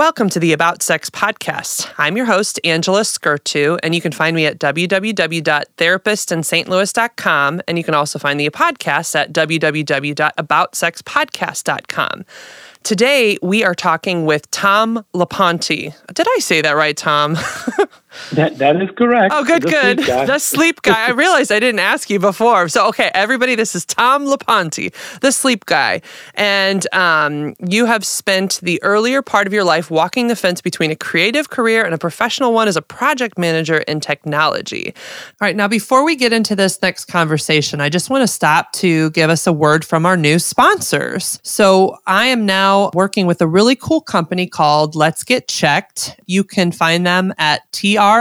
Welcome to the About Sex podcast. I'm your host, Angela Skurtu, and you can find me at www.therapistsinstlouis.com. And you can also find the podcast at www.aboutsexpodcast.com. Today, we are talking with Tom LaPonte. Did I say that right, Tom? That that is correct. Oh, good, the good. Sleep the sleep guy. I realized I didn't ask you before. So, okay, everybody, this is Tom LaPonte, the sleep guy, and um, you have spent the earlier part of your life walking the fence between a creative career and a professional one as a project manager in technology. All right, now before we get into this next conversation, I just want to stop to give us a word from our new sponsors. So, I am now working with a really cool company called Let's Get Checked. You can find them at TR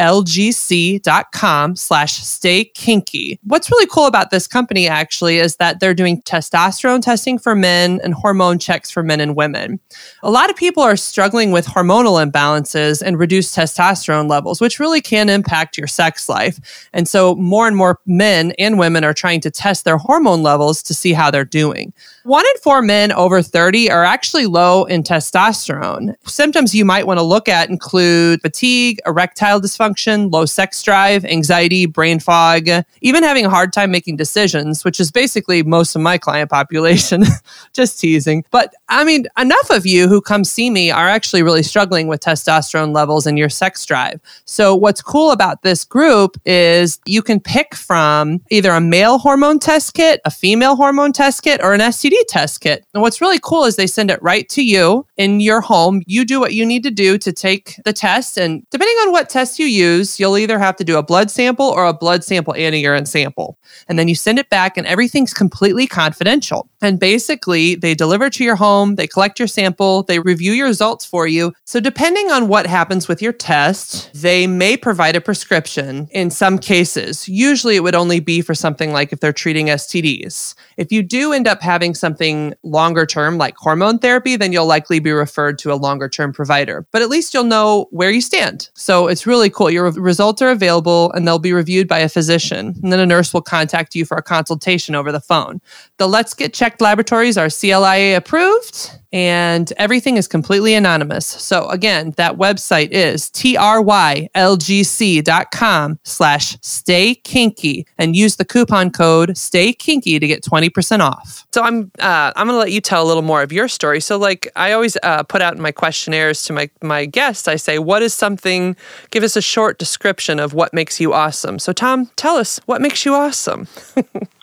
trylgc.com slash stay kinky. What's really cool about this company actually is that they're doing testosterone testing for men and hormone checks for men and women. A lot of people are struggling with hormonal imbalances and reduced testosterone levels, which really can impact your sex life. And so more and more men and women are trying to test their hormone levels to see how they're doing. One in four men over 30 are actually low in testosterone. Symptoms you might want to look at include fatigue, erectile dysfunction, low sex drive, anxiety, brain fog, even having a hard time making decisions, which is basically most of my client population. Just teasing. But I mean, enough of you who come see me are actually really struggling with testosterone levels and your sex drive. So, what's cool about this group is you can pick from either a male hormone test kit, a female hormone test kit, or an STD test kit. And what's really cool is they send it right to you in your home. You do what you need to do to take the test. And depending on what test you use, you'll either have to do a blood sample or a blood sample and a urine sample. And then you send it back, and everything's completely confidential. And basically, they deliver to your home, they collect your sample, they review your results for you. So, depending on what happens with your test, they may provide a prescription in some cases. Usually, it would only be for something like if they're treating STDs. If you do end up having something longer term, like hormone therapy, then you'll likely be referred to a longer term provider. But at least you'll know where you stand. So, it's really cool. Your results are available and they'll be reviewed by a physician. And then a nurse will contact you for a consultation over the phone. The Let's Get Checked laboratories are CLIA approved and everything is completely anonymous. So again, that website is trylgc.com slash stay kinky and use the coupon code stay kinky to get 20% off. So I'm, uh, I'm going to let you tell a little more of your story. So like I always uh, put out in my questionnaires to my, my guests, I say, what is something, give us a short description of what makes you awesome. So Tom, tell us what makes you awesome.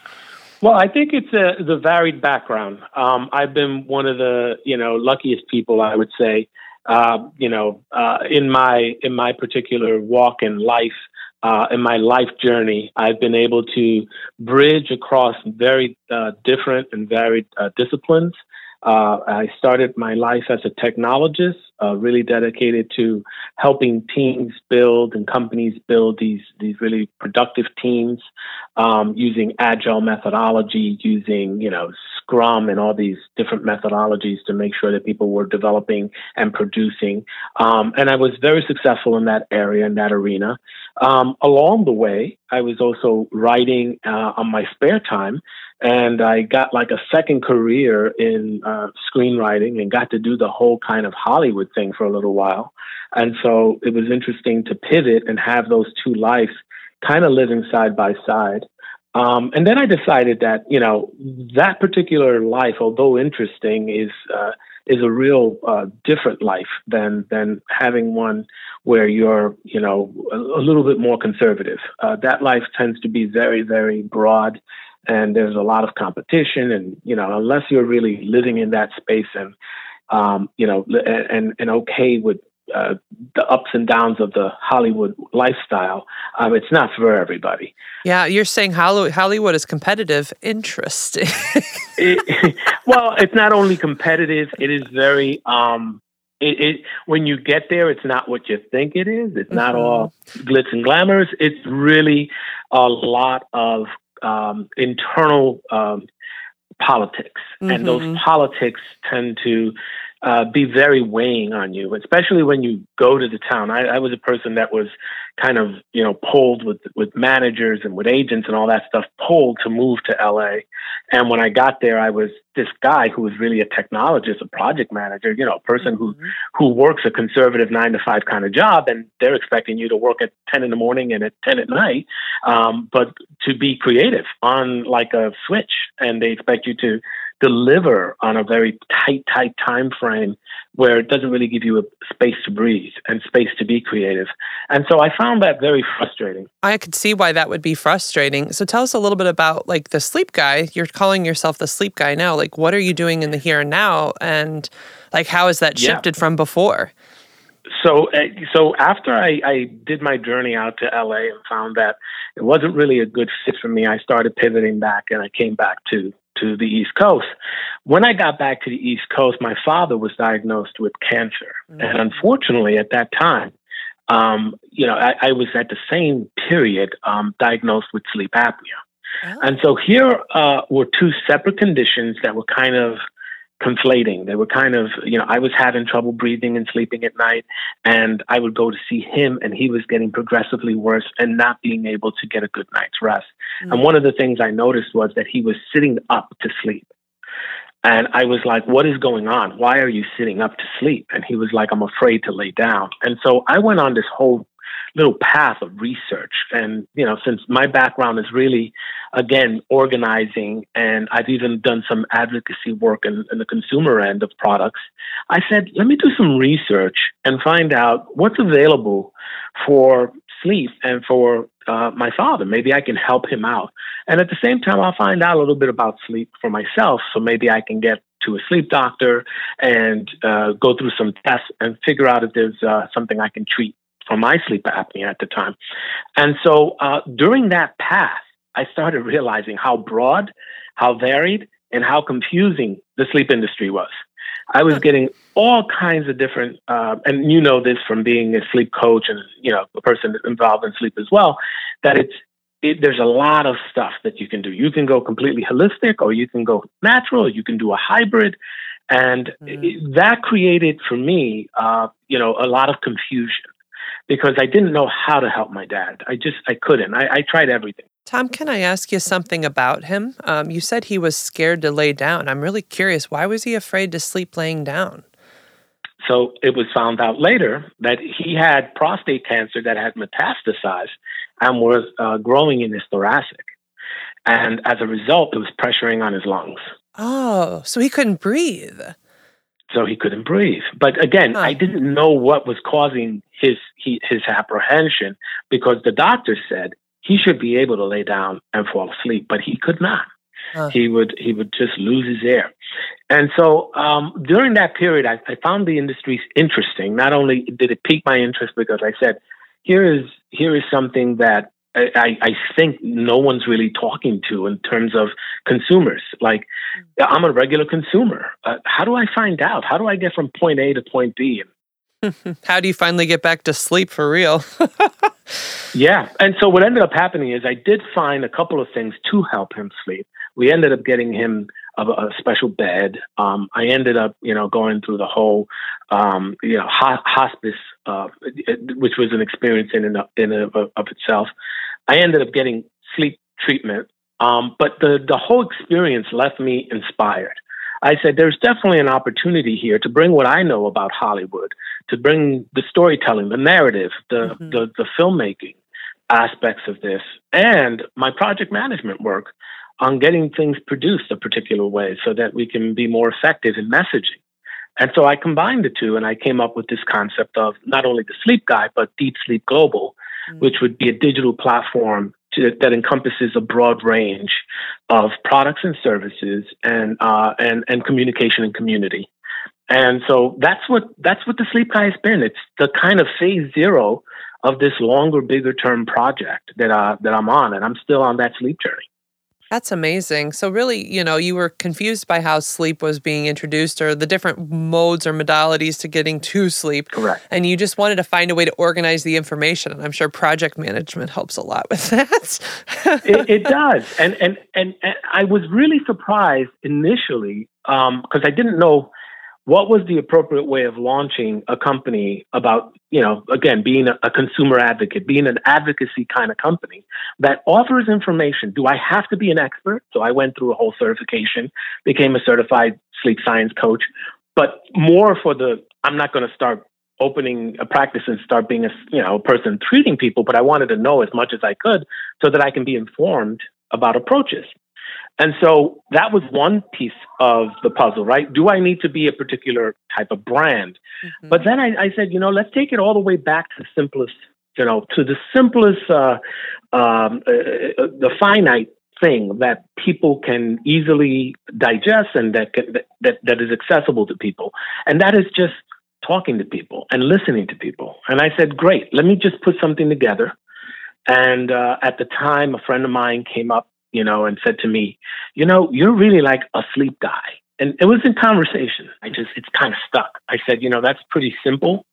Well, I think it's a, the varied background. Um, I've been one of the you know luckiest people, I would say. Uh, you know, uh, in my in my particular walk in life, uh, in my life journey, I've been able to bridge across very uh, different and varied uh, disciplines. Uh, I started my life as a technologist, uh, really dedicated to helping teams build and companies build these these really productive teams um, using agile methodology, using you know Scrum and all these different methodologies to make sure that people were developing and producing. Um, and I was very successful in that area in that arena. Um, along the way, I was also writing uh, on my spare time and I got like a second career in uh, screenwriting and got to do the whole kind of Hollywood thing for a little while. And so it was interesting to pivot and have those two lives kind of living side by side. Um, and then I decided that you know that particular life, although interesting, is uh, is a real uh, different life than than having one where you're you know a, a little bit more conservative. Uh, that life tends to be very very broad and there's a lot of competition and you know unless you're really living in that space and um, you know and and okay with uh, the ups and downs of the Hollywood lifestyle, um, it's not for everybody. Yeah, you're saying Hollywood, is competitive. Interesting. it, well, it's not only competitive; it is very. Um, it, it, when you get there, it's not what you think it is. It's mm-hmm. not all glitz and glamours. It's really a lot of um, internal um, politics, mm-hmm. and those mm-hmm. politics tend to uh, be very weighing on you, especially when you go to the town. I, I was a person that was kind of you know pulled with with managers and with agents and all that stuff, pulled to move to LA. And when I got there, I was this guy who was really a technologist, a project manager, you know, a person mm-hmm. who who works a conservative nine to five kind of job, and they're expecting you to work at ten in the morning and at ten at night, um, but to be creative on like a switch, and they expect you to deliver on a very tight, tight time frame where it doesn't really give you a space to breathe and space to be creative. And so I found that very frustrating. I could see why that would be frustrating. So tell us a little bit about like the sleep guy. You're calling yourself the sleep guy now. Like what are you doing in the here and now and like how has that shifted yeah. from before? so uh, so after I, I did my journey out to LA and found that it wasn't really a good fit for me, I started pivoting back and I came back to to the East Coast. When I got back to the East Coast, my father was diagnosed with cancer. Mm-hmm. And unfortunately, at that time, um, you know, I, I, was at the same period um, diagnosed with sleep apnea. Oh. And so here uh, were two separate conditions that were kind of conflating. They were kind of, you know, I was having trouble breathing and sleeping at night, and I would go to see him, and he was getting progressively worse and not being able to get a good night's rest. Mm-hmm. And one of the things I noticed was that he was sitting up to sleep. And I was like, what is going on? Why are you sitting up to sleep? And he was like, I'm afraid to lay down. And so I went on this whole little path of research. And, you know, since my background is really, again, organizing, and I've even done some advocacy work in, in the consumer end of products, I said, let me do some research and find out what's available for sleep and for uh, my father. Maybe I can help him out. And at the same time, I'll find out a little bit about sleep for myself. So maybe I can get to a sleep doctor and uh, go through some tests and figure out if there's uh, something I can treat for my sleep apnea at the time. And so uh, during that path, I started realizing how broad, how varied, and how confusing the sleep industry was. I was getting all kinds of different, uh, and you know this from being a sleep coach and you know a person involved in sleep as well, that it's it, there's a lot of stuff that you can do. You can go completely holistic, or you can go natural. You can do a hybrid, and mm. it, that created for me, uh, you know, a lot of confusion because I didn't know how to help my dad. I just I couldn't. I, I tried everything. Tom, can I ask you something about him? Um, you said he was scared to lay down. I'm really curious. Why was he afraid to sleep laying down? So it was found out later that he had prostate cancer that had metastasized and was uh, growing in his thoracic. And as a result, it was pressuring on his lungs. Oh, so he couldn't breathe so he couldn't breathe. But again, huh. I didn't know what was causing his he, his apprehension because the doctor said he should be able to lay down and fall asleep, but he could not. Huh. He would he would just lose his air, and so um, during that period, I, I found the industry interesting. Not only did it pique my interest because I said, here is here is something that I, I think no one's really talking to in terms of consumers. Like, I'm a regular consumer. Uh, how do I find out? How do I get from point A to point B? how do you finally get back to sleep for real? yeah. And so what ended up happening is I did find a couple of things to help him sleep. We ended up getting him a, a special bed. Um, I ended up, you know, going through the whole, um, you know, ho- hospice, uh, which was an experience in and of, in of, of itself. I ended up getting sleep treatment, um, but the the whole experience left me inspired. I said, there's definitely an opportunity here to bring what I know about Hollywood, to bring the storytelling, the narrative, the, mm-hmm. the, the filmmaking aspects of this, and my project management work on getting things produced a particular way so that we can be more effective in messaging. And so I combined the two and I came up with this concept of not only the sleep guy, but Deep Sleep Global, mm-hmm. which would be a digital platform to, that encompasses a broad range of products and services and, uh, and, and communication and community. And so that's what, that's what the sleep guy has been. It's the kind of phase zero of this longer, bigger term project that, uh, that I'm on. And I'm still on that sleep journey. That's amazing. So, really, you know, you were confused by how sleep was being introduced or the different modes or modalities to getting to sleep. Correct. And you just wanted to find a way to organize the information. And I'm sure project management helps a lot with that. it, it, does. And, and, and, and, I was really surprised initially because um, I didn't know what was the appropriate way of launching a company about, you know, again, being a, a, consumer advocate, being an advocacy kind of company that offers information? Do I have to be an expert? So I went through a whole certification, became a certified sleep science coach, but more for the, I'm not going to start opening a practice and start being a, you know, a person treating people, but I wanted to know as much as I could so that I can be informed about approaches. And so that was one piece of the puzzle, right? Do I need to be a particular type of brand? Mm-hmm. But then I, I, said, you know, let's take it all the way back to the simplest, you know, to the simplest, uh, um, uh, uh, the finite thing that people can easily digest and that, can, that that is accessible to people, and that is just talking to people and listening to people. And I said, great, let me just put something together. And uh, at the time, a friend of mine came up you know, and said to me, you know, you're really like a sleep guy. And it was in conversation. I just, it's kind of stuck. I said, you know, that's pretty simple.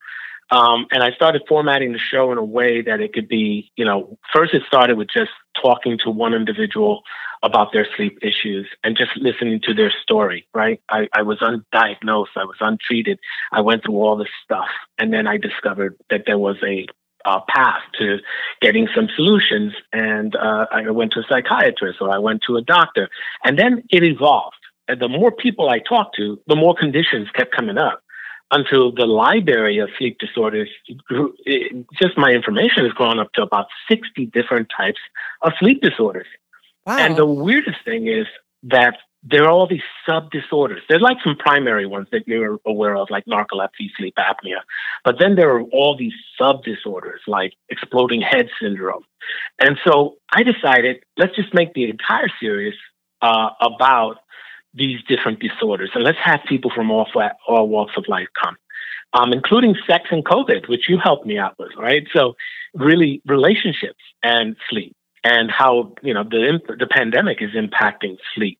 Um, and I started formatting the show in a way that it could be, you know, first it started with just talking to one individual about their sleep issues and just listening to their story, right? I, I was undiagnosed, I was untreated, I went through all this stuff. And then I discovered that there was a uh, path to getting some solutions. And uh, I went to a psychiatrist or I went to a doctor. And then it evolved. And the more people I talked to, the more conditions kept coming up until the library of sleep disorders grew. It, just my information has grown up to about 60 different types of sleep disorders. Wow. And the weirdest thing is that there are all these sub disorders. There's like some primary ones that you're aware of, like narcolepsy, sleep apnea. But then there are all these sub disorders, like exploding head syndrome. And so I decided, let's just make the entire series uh, about these different disorders. And let's have people from all, all walks of life come, um, including sex and COVID, which you helped me out with, right? So, really, relationships and sleep and how you know the the pandemic is impacting sleep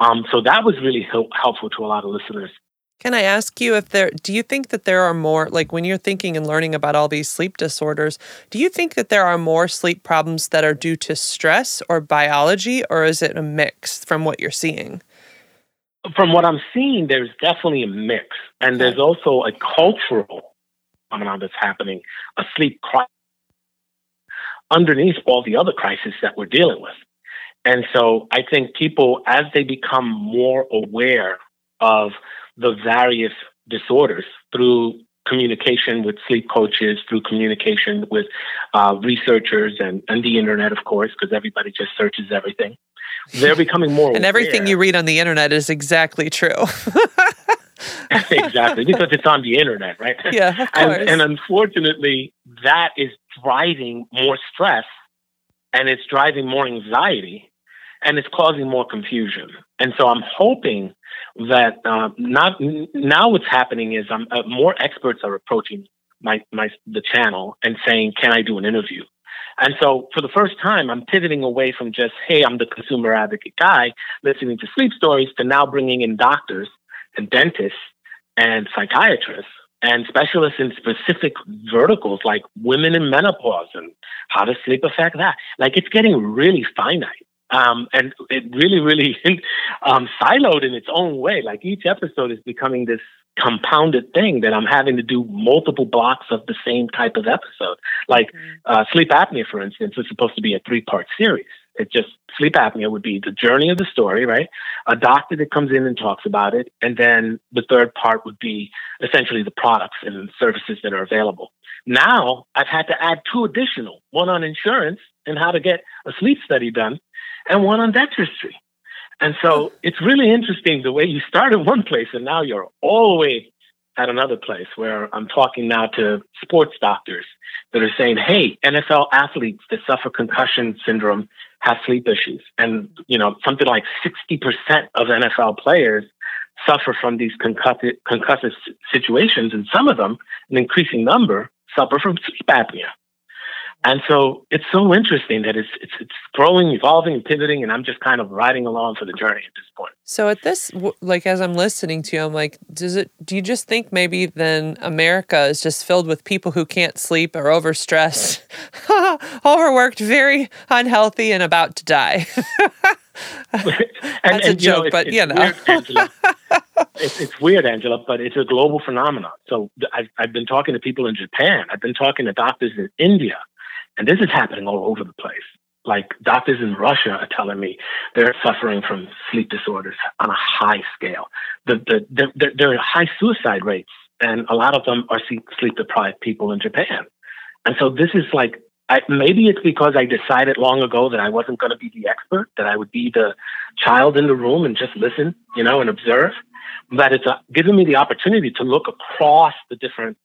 um, so that was really help, helpful to a lot of listeners. Can I ask you if there, do you think that there are more, like when you're thinking and learning about all these sleep disorders, do you think that there are more sleep problems that are due to stress or biology, or is it a mix from what you're seeing? From what I'm seeing, there's definitely a mix. And there's also a cultural phenomenon that's happening, a sleep crisis underneath all the other crises that we're dealing with. And so I think people, as they become more aware of the various disorders through communication with sleep coaches, through communication with uh, researchers and, and the internet, of course, because everybody just searches everything. They're becoming more And everything aware. you read on the internet is exactly true. exactly, because it's on the internet, right? Yeah, of course. And, and unfortunately, that is driving more stress and it's driving more anxiety and it's causing more confusion. And so I'm hoping that uh, not now what's happening is I'm, uh, more experts are approaching my my the channel and saying, "Can I do an interview?" And so for the first time, I'm pivoting away from just, "Hey, I'm the consumer advocate guy listening to sleep stories," to now bringing in doctors and dentists and psychiatrists and specialists in specific verticals like women in menopause and how does sleep affect that. Like it's getting really finite. Um, and it really, really um, siloed in its own way. Like each episode is becoming this compounded thing that I'm having to do multiple blocks of the same type of episode. Like mm-hmm. uh, sleep apnea, for instance, is supposed to be a three part series. It just sleep apnea would be the journey of the story, right? A doctor that comes in and talks about it, and then the third part would be essentially the products and services that are available. Now I've had to add two additional, one on insurance and how to get a sleep study done, and one on dentistry. And so it's really interesting the way you start in one place and now you're all the way at another place where I'm talking now to sports doctors that are saying, hey, NFL athletes that suffer concussion syndrome have sleep issues. And, you know, something like 60% of NFL players suffer from these concussive, concussive situations, and some of them, an increasing number, suffer from sleep apnea. And so it's so interesting that it's, it's it's growing, evolving, and pivoting, and I'm just kind of riding along for the journey at this point. So at this, like as I'm listening to you, I'm like, does it? Do you just think maybe then America is just filled with people who can't sleep or overstressed, overworked, very unhealthy, and about to die? and, That's and, a joke, know, but you know. Weird, it's, it's weird, Angela, but it's a global phenomenon. So I've, I've been talking to people in Japan. I've been talking to doctors in India, and this is happening all over the place. Like doctors in Russia are telling me they're suffering from sleep disorders on a high scale. The, the, the, there are high suicide rates, and a lot of them are sleep deprived people in Japan. And so this is like I, maybe it's because I decided long ago that I wasn't going to be the expert, that I would be the child in the room and just listen, you know, and observe. That it's uh, given me the opportunity to look across the different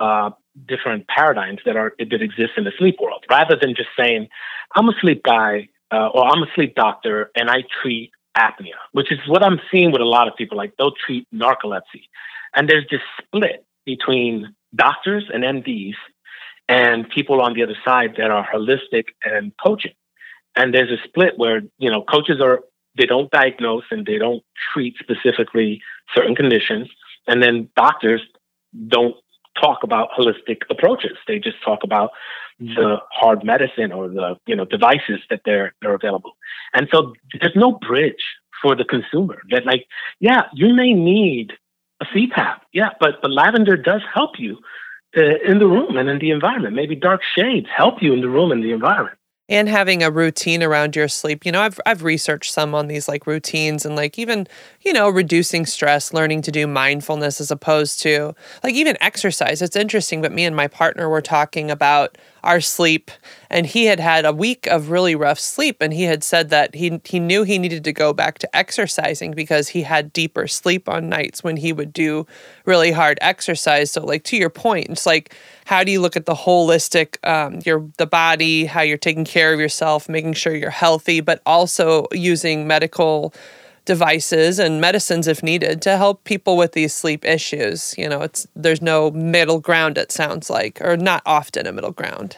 uh, different paradigms that are that exist in the sleep world, rather than just saying, "I'm a sleep guy" uh, or "I'm a sleep doctor" and I treat apnea, which is what I'm seeing with a lot of people. Like they'll treat narcolepsy, and there's this split between doctors and MDs and people on the other side that are holistic and coaching. And there's a split where, you know, coaches are, they don't diagnose and they don't treat specifically certain conditions. And then doctors don't talk about holistic approaches. They just talk about the hard medicine or the, you know, devices that they're, they're available. And so there's no bridge for the consumer that like, yeah, you may need a CPAP. Yeah, but, but lavender does help you uh, in the room and in the environment. Maybe dark shades help you in the room and the environment and having a routine around your sleep. You know, I've I've researched some on these like routines and like even, you know, reducing stress, learning to do mindfulness as opposed to like even exercise. It's interesting, but me and my partner were talking about our sleep and he had had a week of really rough sleep and he had said that he he knew he needed to go back to exercising because he had deeper sleep on nights when he would do really hard exercise. So like to your point it's like how do you look at the holistic um, your the body how you're taking care of yourself making sure you're healthy but also using medical devices and medicines if needed to help people with these sleep issues. You know, it's there's no middle ground it sounds like or not often a middle ground.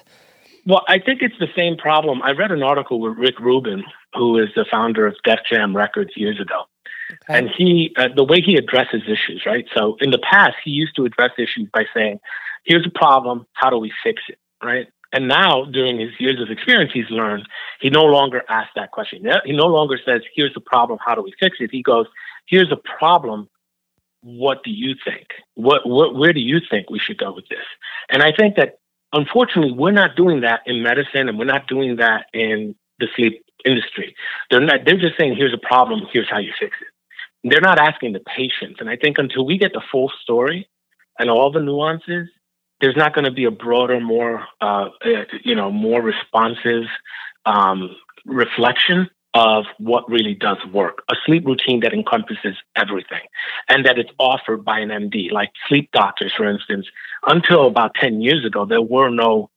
Well, I think it's the same problem. I read an article with Rick Rubin, who is the founder of Def Jam Records years ago. Okay. And he, uh, the way he addresses issues, right? So in the past, he used to address issues by saying, here's a problem, how do we fix it, right? And now, during his years of experience, he's learned he no longer asks that question. He no longer says, here's the problem, how do we fix it? He goes, here's a problem, what do you think? What, what, where do you think we should go with this? And I think that unfortunately, we're not doing that in medicine and we're not doing that in the sleep industry. They're not, they're just saying, here's a problem, here's how you fix it. They're not asking the patients. And I think until we get the full story and all the nuances, there's not going to be a broader, more uh, eh, you know, more responsive um, reflection of what really does work. A sleep routine that encompasses everything, and that it's offered by an MD, like sleep doctors, for instance. Until about ten years ago, there were no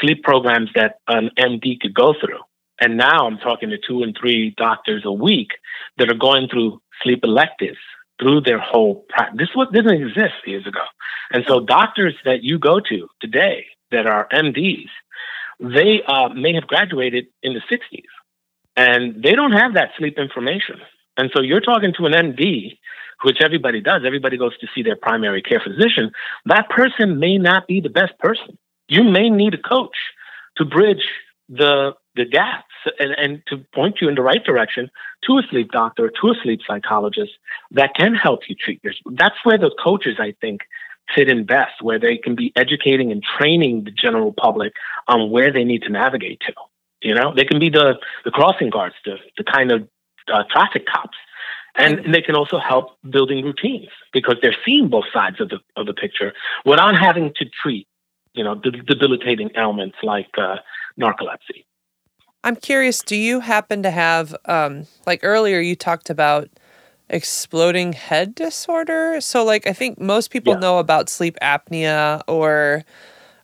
sleep programs that an MD could go through. And now I'm talking to two and three doctors a week that are going through sleep electives through their whole practice. This was, didn't exist years ago. And so doctors that you go to today that are MDs, they uh, may have graduated in the 60s and they don't have that sleep information. And so you're talking to an MD, which everybody does. Everybody goes to see their primary care physician. That person may not be the best person. You may need a coach to bridge the the gaps and, and to point you in the right direction to a sleep doctor, to a sleep psychologist that can help you treat your. That's where the coaches, I think, fit in best, where they can be educating and training the general public on where they need to navigate to. You know, they can be the the crossing guards, the the kind of uh, traffic cops, and, and they can also help building routines because they're seeing both sides of the of the picture without having to treat, you know, the debilitating ailments like uh, narcolepsy. I'm curious, do you happen to have, um, like earlier you talked about exploding head disorder? So, like, I think most people yeah. know about sleep apnea or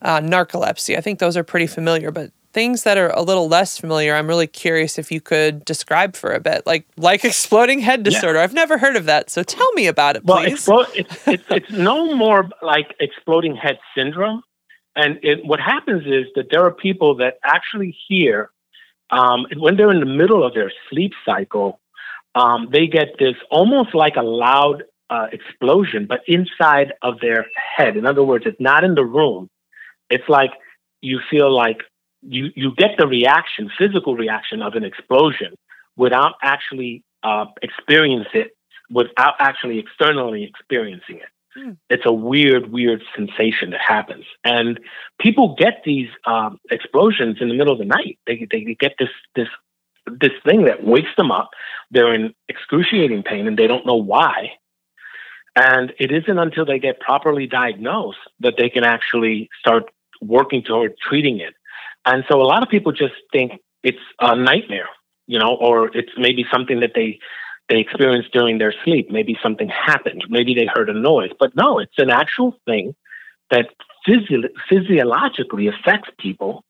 uh, narcolepsy. I think those are pretty familiar, but things that are a little less familiar, I'm really curious if you could describe for a bit, like like exploding head disorder. Yeah. I've never heard of that, so tell me about it, please. Well, it's, it's, it's no more like exploding head syndrome. And it, what happens is that there are people that actually hear um, when they're in the middle of their sleep cycle, um, they get this almost like a loud uh, explosion, but inside of their head. In other words, it's not in the room. It's like you feel like you, you get the reaction, physical reaction of an explosion, without actually uh, experience it, without actually externally experiencing it. Hmm. It's a weird, weird sensation that happens, and people get these um, explosions in the middle of the night. They they get this this this thing that wakes them up. They're in excruciating pain, and they don't know why. And it isn't until they get properly diagnosed that they can actually start working toward treating it. And so a lot of people just think it's a nightmare, you know, or it's maybe something that they they experienced during their sleep. Maybe something happened. Maybe they heard a noise. But no, it's an actual thing that physio- physiologically affects people.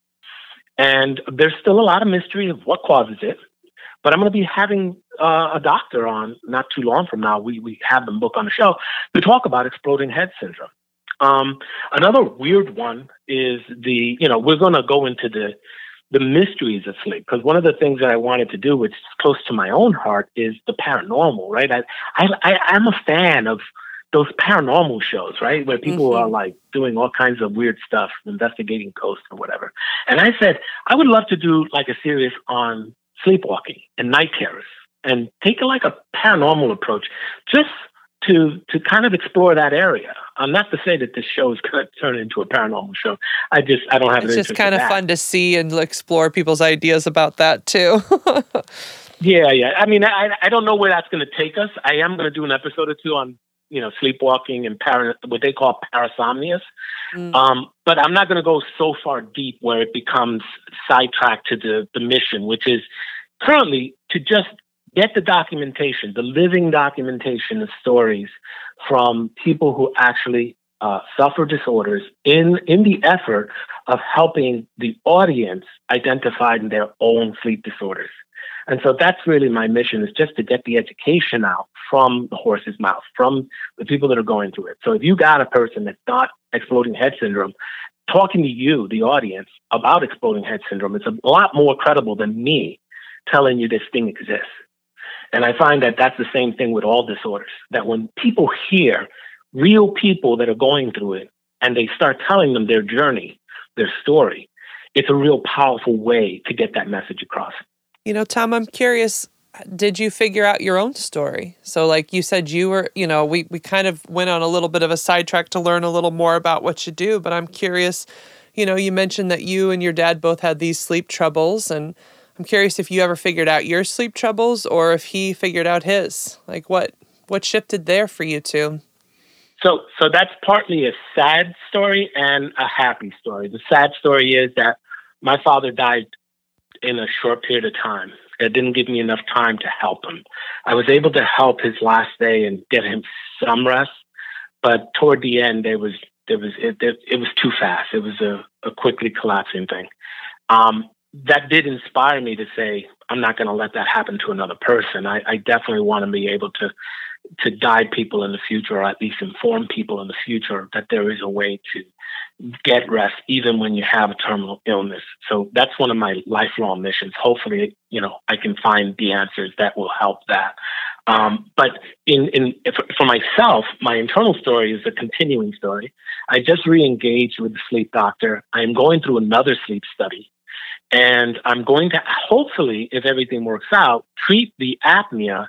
And there's still a lot of mystery of what causes it. But I'm going to be having uh, a doctor on not too long from now. We, we have them book on the show to talk about exploding head syndrome. Um, another weird one is the, you know, we're going to go into the, the mysteries of sleep because one of the things that I wanted to do, which is close to my own heart, is the paranormal, right? I, I, I I'm a fan of those paranormal shows, right? Where people mm-hmm. are like doing all kinds of weird stuff, investigating ghosts or whatever. And I said, I would love to do like a series on sleepwalking and night terrors and take like a paranormal approach just to to kind of explore that area. I'm not to say that this show is going to turn into a paranormal show. I just I don't have. It's just kind of fun to see and explore people's ideas about that too. yeah, yeah. I mean, I I don't know where that's going to take us. I am going to do an episode or two on you know sleepwalking and para, what they call parasomnias. Mm. Um, but I'm not going to go so far deep where it becomes sidetracked to the the mission, which is currently to just get the documentation, the living documentation of stories from people who actually uh, suffer disorders in, in the effort of helping the audience identify their own sleep disorders. And so that's really my mission is just to get the education out from the horse's mouth, from the people that are going through it. So if you got a person that's not exploding head syndrome, talking to you, the audience, about exploding head syndrome it's a lot more credible than me telling you this thing exists. And I find that that's the same thing with all disorders, that when people hear real people that are going through it and they start telling them their journey, their story, it's a real powerful way to get that message across. You know, Tom, I'm curious did you figure out your own story? So, like you said, you were, you know, we, we kind of went on a little bit of a sidetrack to learn a little more about what you do, but I'm curious, you know, you mentioned that you and your dad both had these sleep troubles and I'm curious if you ever figured out your sleep troubles or if he figured out his. Like what what shifted there for you two? So so that's partly a sad story and a happy story. The sad story is that my father died in a short period of time. It didn't give me enough time to help him. I was able to help his last day and get him some rest, but toward the end, there was there was it, it, it was too fast. It was a, a quickly collapsing thing. Um, that did inspire me to say, I'm not going to let that happen to another person. I, I definitely want to be able to to guide people in the future, or at least inform people in the future that there is a way to get rest even when you have a terminal illness. So that's one of my lifelong missions. Hopefully, you know, I can find the answers that will help that. Um, but in, in for myself, my internal story is a continuing story. I just re-engaged with the sleep doctor. I am going through another sleep study and I'm going to hopefully, if everything works out, treat the apnea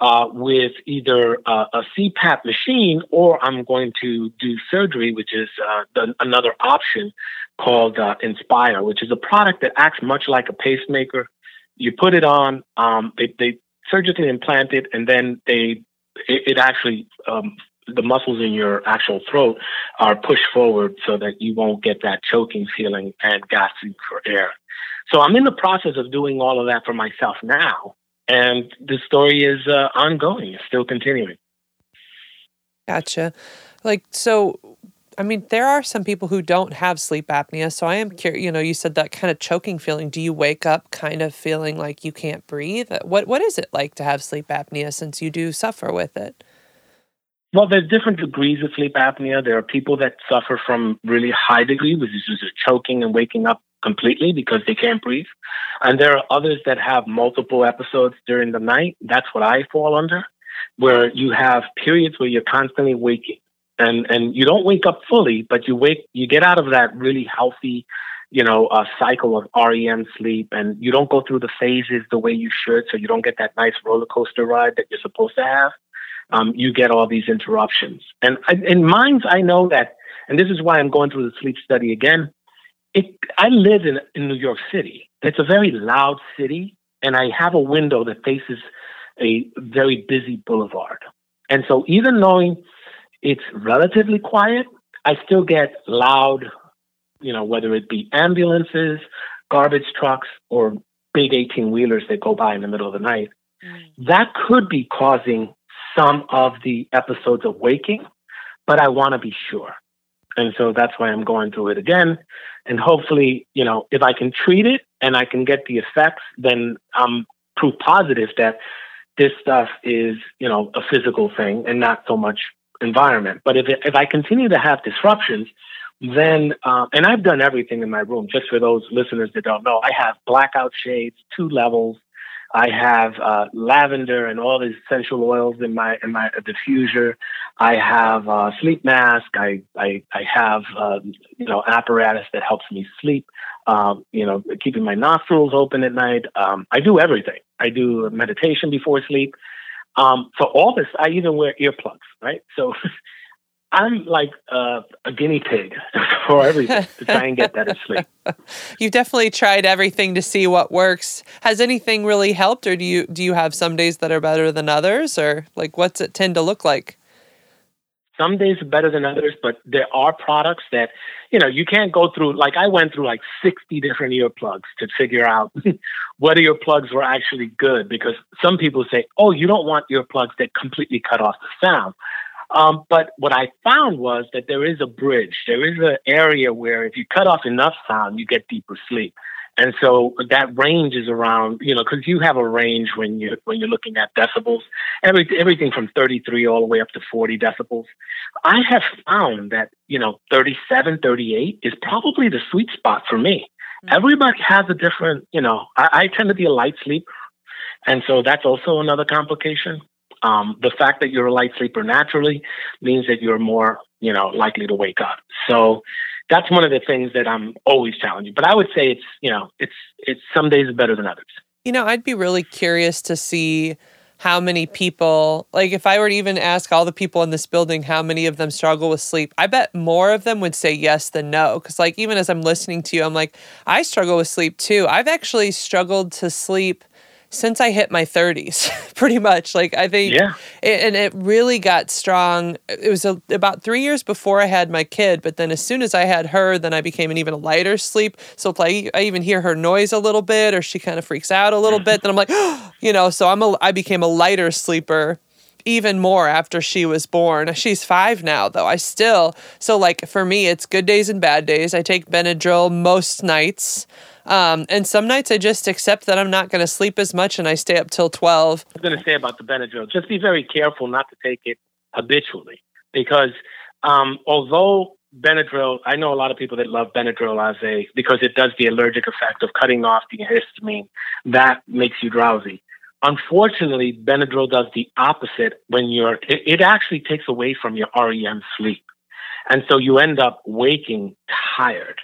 uh, with either uh, a CPAP machine or I'm going to do surgery, which is uh, the, another option called uh, Inspire, which is a product that acts much like a pacemaker. You put it on, um, they, they surgically implant it, and then they it, it actually um, the muscles in your actual throat are pushed forward so that you won't get that choking feeling and gasping for air. So I'm in the process of doing all of that for myself now. And the story is uh, ongoing, it's still continuing. Gotcha. Like, so, I mean, there are some people who don't have sleep apnea. So I am curious, you know, you said that kind of choking feeling. Do you wake up kind of feeling like you can't breathe? What What is it like to have sleep apnea since you do suffer with it? Well, there's different degrees of sleep apnea. There are people that suffer from really high degree, which is just choking and waking up completely because they can't breathe. And there are others that have multiple episodes during the night. That's what I fall under, where you have periods where you're constantly waking. And and you don't wake up fully, but you wake you get out of that really healthy you know, a cycle of REM sleep and you don't go through the phases the way you should, so you don't get that nice roller coaster ride that you're supposed to have, um, you get all these interruptions. And in minds, I know that, and this is why I'm going through the sleep study again. It, I live in, in New York City. It's a very loud city, and I have a window that faces a very busy boulevard. And so, even knowing it's relatively quiet, I still get loud you know, whether it be ambulances, garbage trucks, or big 18 wheelers that go by in the middle of the night, mm. that could be causing some of the episodes of waking, but I want to be sure. And so that's why I'm going through it again. And hopefully, you know, if I can treat it and I can get the effects, then I'm proof positive that this stuff is, you know, a physical thing and not so much environment. But if, it, if I continue to have disruptions, then, uh, and I've done everything in my room. Just for those listeners that don't know, I have blackout shades, two levels. I have uh, lavender and all these essential oils in my in my diffuser. I have uh, sleep mask. I I, I have uh, you know apparatus that helps me sleep. Um, you know, keeping my nostrils open at night. Um, I do everything. I do meditation before sleep. Um, for all this, I even wear earplugs. Right, so I'm like uh, a guinea pig for everything to try and get better sleep. You've definitely tried everything to see what works. Has anything really helped, or do you do you have some days that are better than others, or like what's it tend to look like? Some days are better than others, but there are products that you know you can't go through. Like I went through like sixty different earplugs to figure out what earplugs were actually good because some people say, "Oh, you don't want earplugs that completely cut off the sound." Um, but what I found was that there is a bridge. There is an area where if you cut off enough sound, you get deeper sleep. And so that range is around, you know, because you have a range when you when you're looking at decibels, every, everything from 33 all the way up to 40 decibels. I have found that you know 37, 38 is probably the sweet spot for me. Mm-hmm. Everybody has a different, you know. I, I tend to be a light sleeper, and so that's also another complication. Um, the fact that you're a light sleeper naturally means that you're more, you know, likely to wake up. So that's one of the things that I'm always challenging. But I would say it's, you know, it's it's some days better than others. You know, I'd be really curious to see how many people like if I were to even ask all the people in this building how many of them struggle with sleep, I bet more of them would say yes than no. Cause like even as I'm listening to you, I'm like, I struggle with sleep too. I've actually struggled to sleep since I hit my 30s, pretty much. Like I think, yeah. It, and it really got strong. It was a, about three years before I had my kid, but then as soon as I had her, then I became an even lighter sleep. So if I, I even hear her noise a little bit, or she kind of freaks out a little mm-hmm. bit, then I'm like, you know. So I'm a, I became a lighter sleeper even more after she was born. She's five now, though. I still, so like for me, it's good days and bad days. I take Benadryl most nights. Um, and some nights I just accept that I'm not going to sleep as much and I stay up till 12. I was going to say about the Benadryl, just be very careful not to take it habitually because um, although Benadryl, I know a lot of people that love Benadryl as a, because it does the allergic effect of cutting off the histamine, that makes you drowsy. Unfortunately, Benadryl does the opposite when you're, it, it actually takes away from your REM sleep. And so you end up waking tired.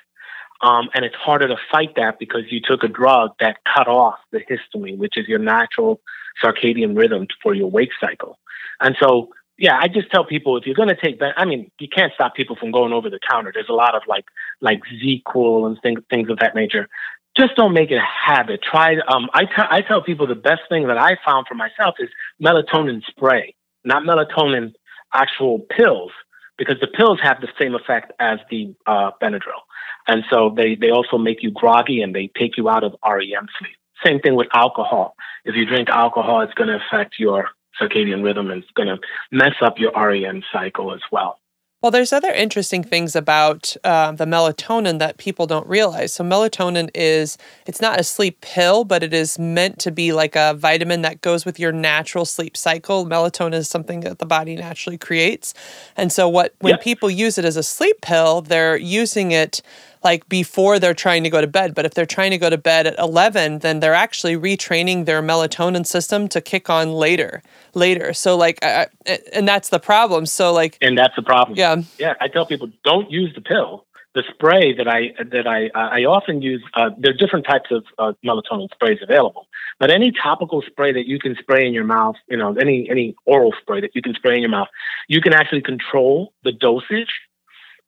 Um, and it's harder to fight that because you took a drug that cut off the histamine, which is your natural circadian rhythm for your wake cycle. And so, yeah, I just tell people if you're going to take that, I mean, you can't stop people from going over the counter. There's a lot of like like ZzzQuil and things things of that nature. Just don't make it a habit. Try. Um, I, t- I tell people the best thing that I found for myself is melatonin spray, not melatonin actual pills, because the pills have the same effect as the uh, Benadryl. And so they, they also make you groggy and they take you out of REM sleep. Same thing with alcohol. If you drink alcohol, it's going to affect your circadian rhythm and it's going to mess up your REM cycle as well. Well, there's other interesting things about uh, the melatonin that people don't realize. So, melatonin is, it's not a sleep pill, but it is meant to be like a vitamin that goes with your natural sleep cycle. Melatonin is something that the body naturally creates. And so, what when yep. people use it as a sleep pill, they're using it like before they're trying to go to bed. But if they're trying to go to bed at 11, then they're actually retraining their melatonin system to kick on later. Later. So, like, I, and that's the problem. So, like, and that's the problem. Yeah. Yeah. I tell people don't use the pill. the spray that I that I I often use. Uh, there are different types of uh, melatonin sprays available, but any topical spray that you can spray in your mouth, you know, any any oral spray that you can spray in your mouth, you can actually control the dosage,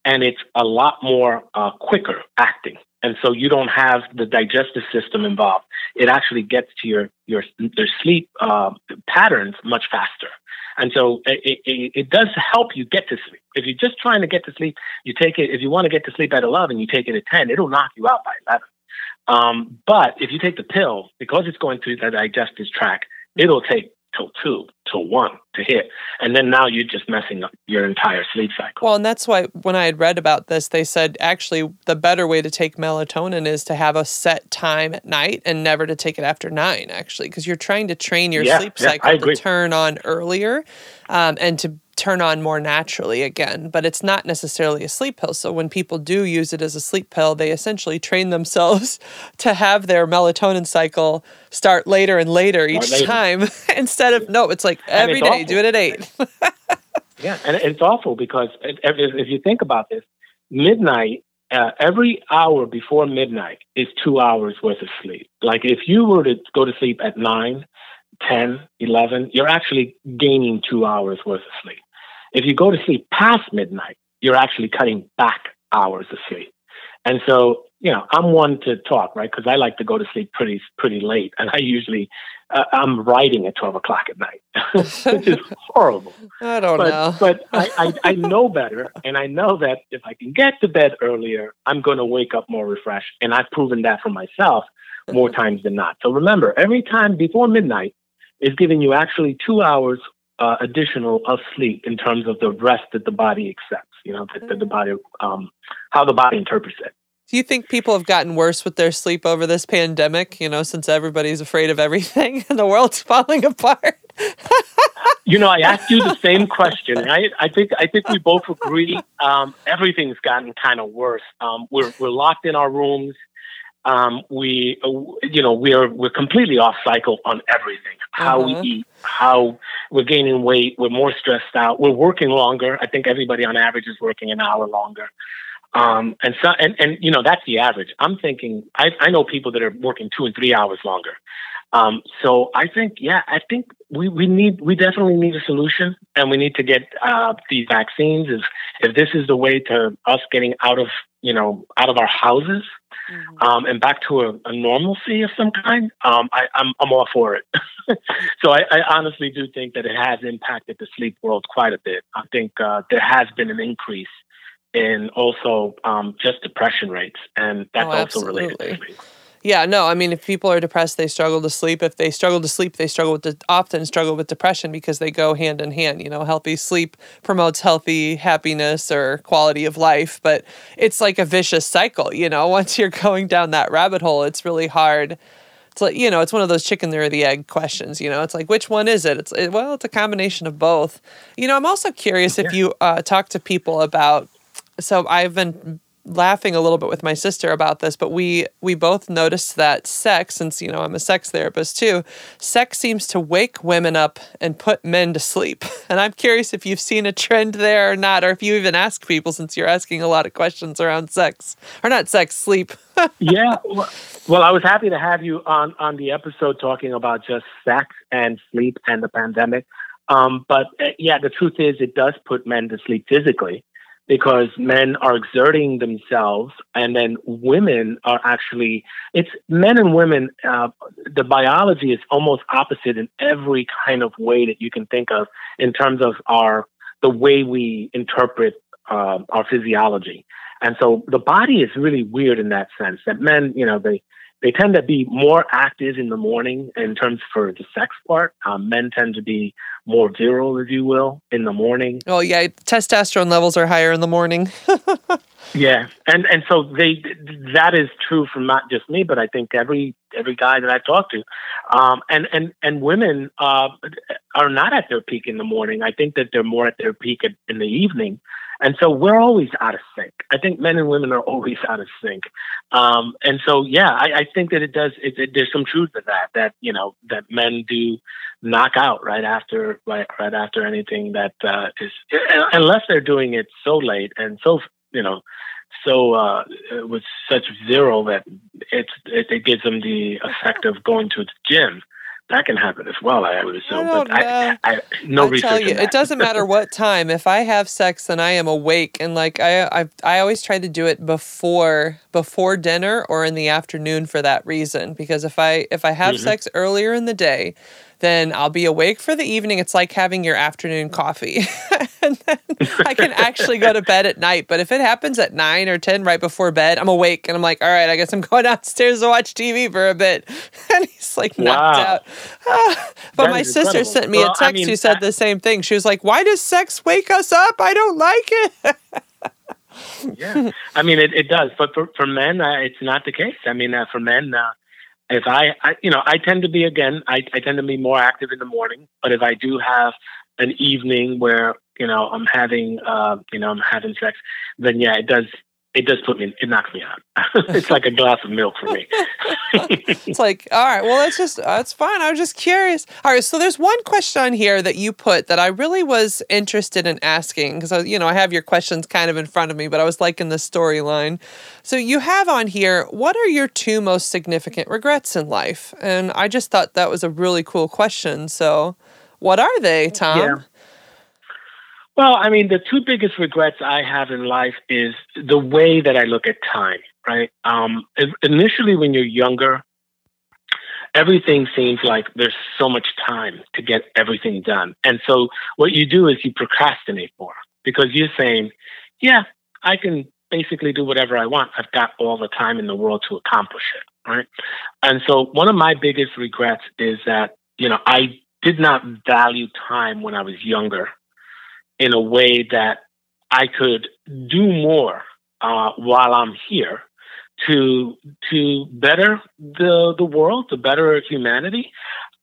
and it's a lot more uh, quicker acting, and so you don't have the digestive system involved. It actually gets to your your your sleep uh, patterns much faster. And so it, it, it, does help you get to sleep. If you're just trying to get to sleep, you take it, if you want to get to sleep at 11, you take it at 10, it'll knock you out by 11. Um, but if you take the pill, because it's going through the digestive tract, it'll take till two, till one to hit. And then now you're just messing up your entire sleep cycle. Well, and that's why when I had read about this, they said actually the better way to take melatonin is to have a set time at night and never to take it after nine, actually, because you're trying to train your yeah, sleep cycle yeah, to turn on earlier um, and to turn on more naturally again, but it's not necessarily a sleep pill. So when people do use it as a sleep pill, they essentially train themselves to have their melatonin cycle start later and later each later. time instead of no, it's like every day, awful. do it at eight. yeah, and it's awful because if you think about this, midnight uh, every hour before midnight is two hours worth of sleep. Like if you were to go to sleep at 9, 10, 11, you're actually gaining two hours worth of sleep. If you go to sleep past midnight, you're actually cutting back hours of sleep. And so, you know, I'm one to talk, right? Because I like to go to sleep pretty pretty late, and I usually uh, I'm writing at 12 o'clock at night, which is horrible. I don't but, know. but I, I, I know better, and I know that if I can get to bed earlier, I'm going to wake up more refreshed, and I've proven that for myself more times than not. So remember, every time before midnight is giving you actually two hours uh, additional of sleep in terms of the rest that the body accepts. You know, that, that the body, um, how the body interprets it. Do you think people have gotten worse with their sleep over this pandemic? You know, since everybody's afraid of everything and the world's falling apart. you know, I asked you the same question. I, I think I think we both agree. Um, everything's gotten kind of worse. Um, we're we're locked in our rooms. Um, we, uh, you know, we're we're completely off cycle on everything. How we eat, how we're gaining weight, we're more stressed out, we're working longer. I think everybody on average is working an hour longer. Um, and so, and, and, you know, that's the average. I'm thinking, I, I know people that are working two and three hours longer. Um, so I think, yeah, I think we, we need, we definitely need a solution and we need to get, uh, these vaccines. If, if this is the way to us getting out of, you know, out of our houses, mm-hmm. um, and back to a, a, normalcy of some kind, um, I, am I'm, I'm all for it. so I, I, honestly do think that it has impacted the sleep world quite a bit. I think uh, there has been an increase in also um, just depression rates, and that's oh, also related to sleep. Yeah, no, I mean, if people are depressed, they struggle to sleep. If they struggle to sleep, they struggle with de- often struggle with depression because they go hand in hand. You know, healthy sleep promotes healthy happiness or quality of life, but it's like a vicious cycle. You know, once you're going down that rabbit hole, it's really hard. It's like you know, it's one of those chicken or the egg questions. You know, it's like which one is it? It's it, well, it's a combination of both. You know, I'm also curious if you uh, talk to people about. So I've been laughing a little bit with my sister about this, but we we both noticed that sex, since you know I'm a sex therapist too, sex seems to wake women up and put men to sleep. And I'm curious if you've seen a trend there or not, or if you even ask people since you're asking a lot of questions around sex or not sex, sleep. yeah, well, I was happy to have you on on the episode talking about just sex and sleep and the pandemic. Um, but uh, yeah, the truth is, it does put men to sleep physically because men are exerting themselves and then women are actually it's men and women uh, the biology is almost opposite in every kind of way that you can think of in terms of our the way we interpret uh, our physiology. And so the body is really weird in that sense that men you know they they tend to be more active in the morning in terms for the sex part. Um, men tend to be more virile, if you will, in the morning. Oh yeah, testosterone levels are higher in the morning. yeah, and and so they that is true for not just me, but I think every every guy that I talk to, um, and and and women uh, are not at their peak in the morning. I think that they're more at their peak at, in the evening. And so we're always out of sync. I think men and women are always out of sync. Um, and so, yeah, I, I think that it does, it, it, there's some truth to that, that, you know, that men do knock out right after, right, right after anything that uh, is, unless they're doing it so late and so, you know, so uh, with such zero that it, it, it gives them the effect of going to the gym that can happen as well. I would assume, I but I, I, no I tell you, it doesn't matter what time. If I have sex, then I am awake, and like I, I, I always try to do it before before dinner or in the afternoon for that reason. Because if I if I have Mhm. sex earlier in the day, then I'll be awake for the evening. It's like having your afternoon coffee, and then I can actually go to bed at night. But if it happens at nine or ten right before bed, I'm awake and I'm like, all right, I guess I'm going downstairs to watch TV for a bit. And he's like knocked Wow. out. Ah. but That my sister incredible. sent me Well, a I text mean, who said I- the same thing. She was like, "Why does sex wake us up? I don't like it." yeah, I mean, it, it does, but for for men, uh, it's not the case. I mean, uh, for men, uh, if I, I, you know, I tend to be again, I, I tend to be more active in the morning. But if I do have an evening where you know I'm having, uh, you know, I'm having sex, then yeah, it does. It does put me. It knocks me out. it's like a glass of milk for me. It's like, all right, well, that's just that's fine. I was just curious. All right, so there's one question on here that you put that I really was interested in asking because you know I have your questions kind of in front of me, but I was liking the storyline. So you have on here, what are your two most significant regrets in life? And I just thought that was a really cool question. So, what are they, Tom? Yeah. Well, I mean, the two biggest regrets I have in life is the way that I look at time, right? Um, initially, when you're younger, everything seems like there's so much time to get everything done. And so what you do is you procrastinate more because you're saying, yeah, I can basically do whatever I want. I've got all the time in the world to accomplish it, right? And so one of my biggest regrets is that, you know, I did not value time when I was younger in a way that I could do more uh, while I'm here to to better the the world, to better humanity,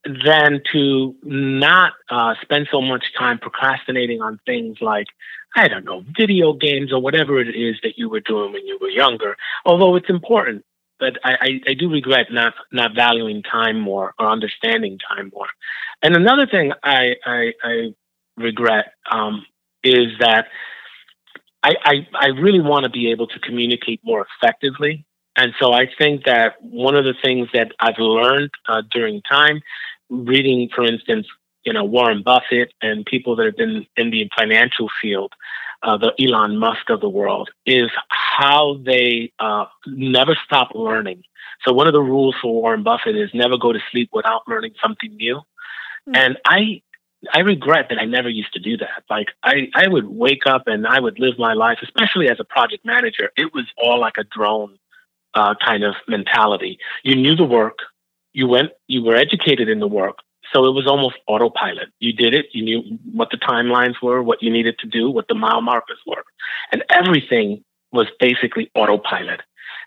than to not uh, spend so much time procrastinating on things like I don't know video games or whatever it is that you were doing when you were younger. Although it's important, but I, I, I do regret not not valuing time more or understanding time more. And another thing I I, I regret um, is that I, I, I really want to be able to communicate more effectively. And so I think that one of the things that I've learned uh, during time, reading, for instance, you know, Warren Buffett and people that have been in the financial field, uh, the Elon Musk of the world, is how they uh, never stop learning. So one of the rules for Warren Buffett is never go to sleep without learning something new. Hmm. And I I regret that I never used to do that. Like I, I would wake up and I would live my life, especially as a project manager. It was all like a drone uh, kind of mentality. You knew the work, you went, you were educated in the work, so it was almost autopilot. You did it. You knew what the timelines were, what you needed to do, what the mile markers were, and everything was basically autopilot.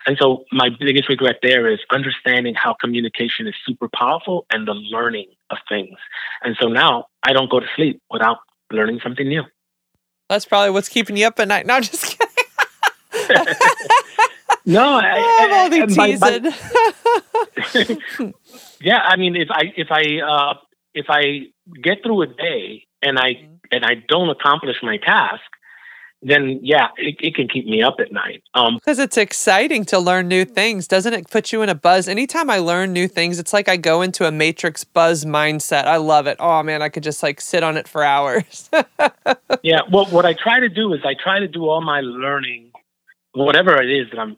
And so my biggest regret there is understanding how communication is super powerful and the learning of things. And so now I don't go to sleep without learning something new. That's probably what's keeping you up at night. No, I'm just kidding. No, I, I'm only I- by- by- teasing. yeah, I mean, if I if I uh, if I get through a day and I and I don't accomplish my task, then yeah, it, it can keep me up at night. Um, Because it's exciting to learn new things. Doesn't it put you in a buzz? Anytime I learn new things, it's like I go into a matrix buzz mindset. I love it. Oh man, I could just like sit on it for hours. yeah, well, what I try to do is I try to do all my learning, whatever it is that I'm.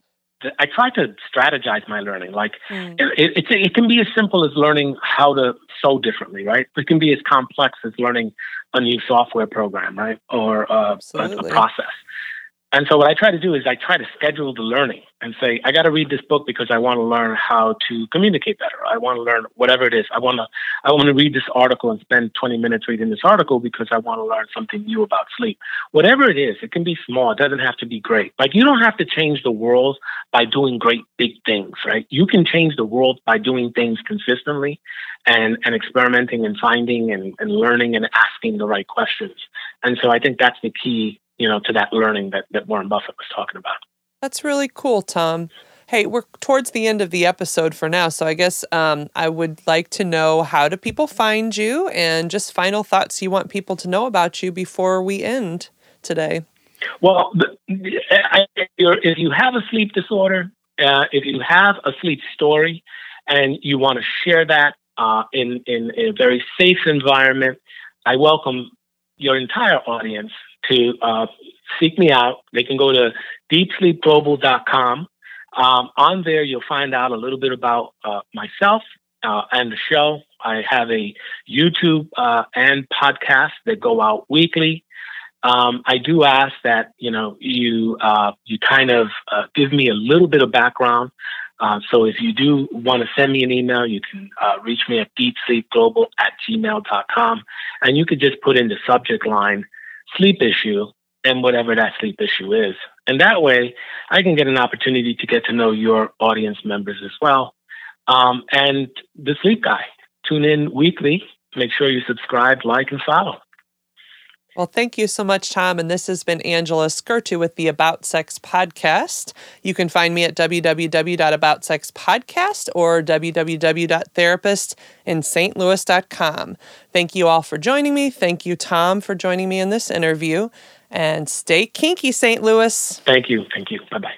I try to strategize my learning. Like Mm. it, it, it can be as simple as learning how to sew differently, right? It can be as complex as learning a new software program, right? Or uh, a, a process. And so what I try to do is I try to schedule the learning and say, I got to read this book because I want to learn how to communicate better. I want to learn whatever it is. I want to, I want to read this article and spend 20 minutes reading this article because I want to learn something new about sleep. Whatever it is, it can be small. It doesn't have to be great. Like you don't have to change the world by doing great big things, right? You can change the world by doing things consistently and, and experimenting and finding and, and learning and asking the right questions. And so I think that's the key, you know, to that learning that, that Warren Buffett was talking about. That's really cool, Tom. Hey, we're towards the end of the episode for now, so I guess um, I would like to know how do people find you and just final thoughts you want people to know about you before we end today. Well, if you have a sleep disorder, uh, if you have a sleep story, and you want to share that uh, in in a very safe environment, I welcome your entire audience to uh, seek me out. They can go to deepsleepglobal.com. Um, on there, you'll find out a little bit about uh, myself uh, and the show. I have a YouTube uh, and podcast that go out weekly. Um, I do ask that you know you uh, you kind of uh, give me a little bit of background. So if you do want to send me an email, you can reach me at deepsleepglobal at gmail.com. And you could just put in the subject line sleep issue and whatever that sleep issue is. And that way I can get an opportunity to get to know your audience members as well. Um, and the sleep guy, tune in weekly. Make sure you subscribe, like, and follow. Well, thank you so much, Tom. And this has been Angela Skurtu with the About Sex podcast. You can find me at www.aboutsexpodcast or www.therapistinstlouis.com. Thank you all for joining me. Thank you, Tom, for joining me in this interview. And stay kinky, St. Louis. Thank you. Thank you. Bye bye.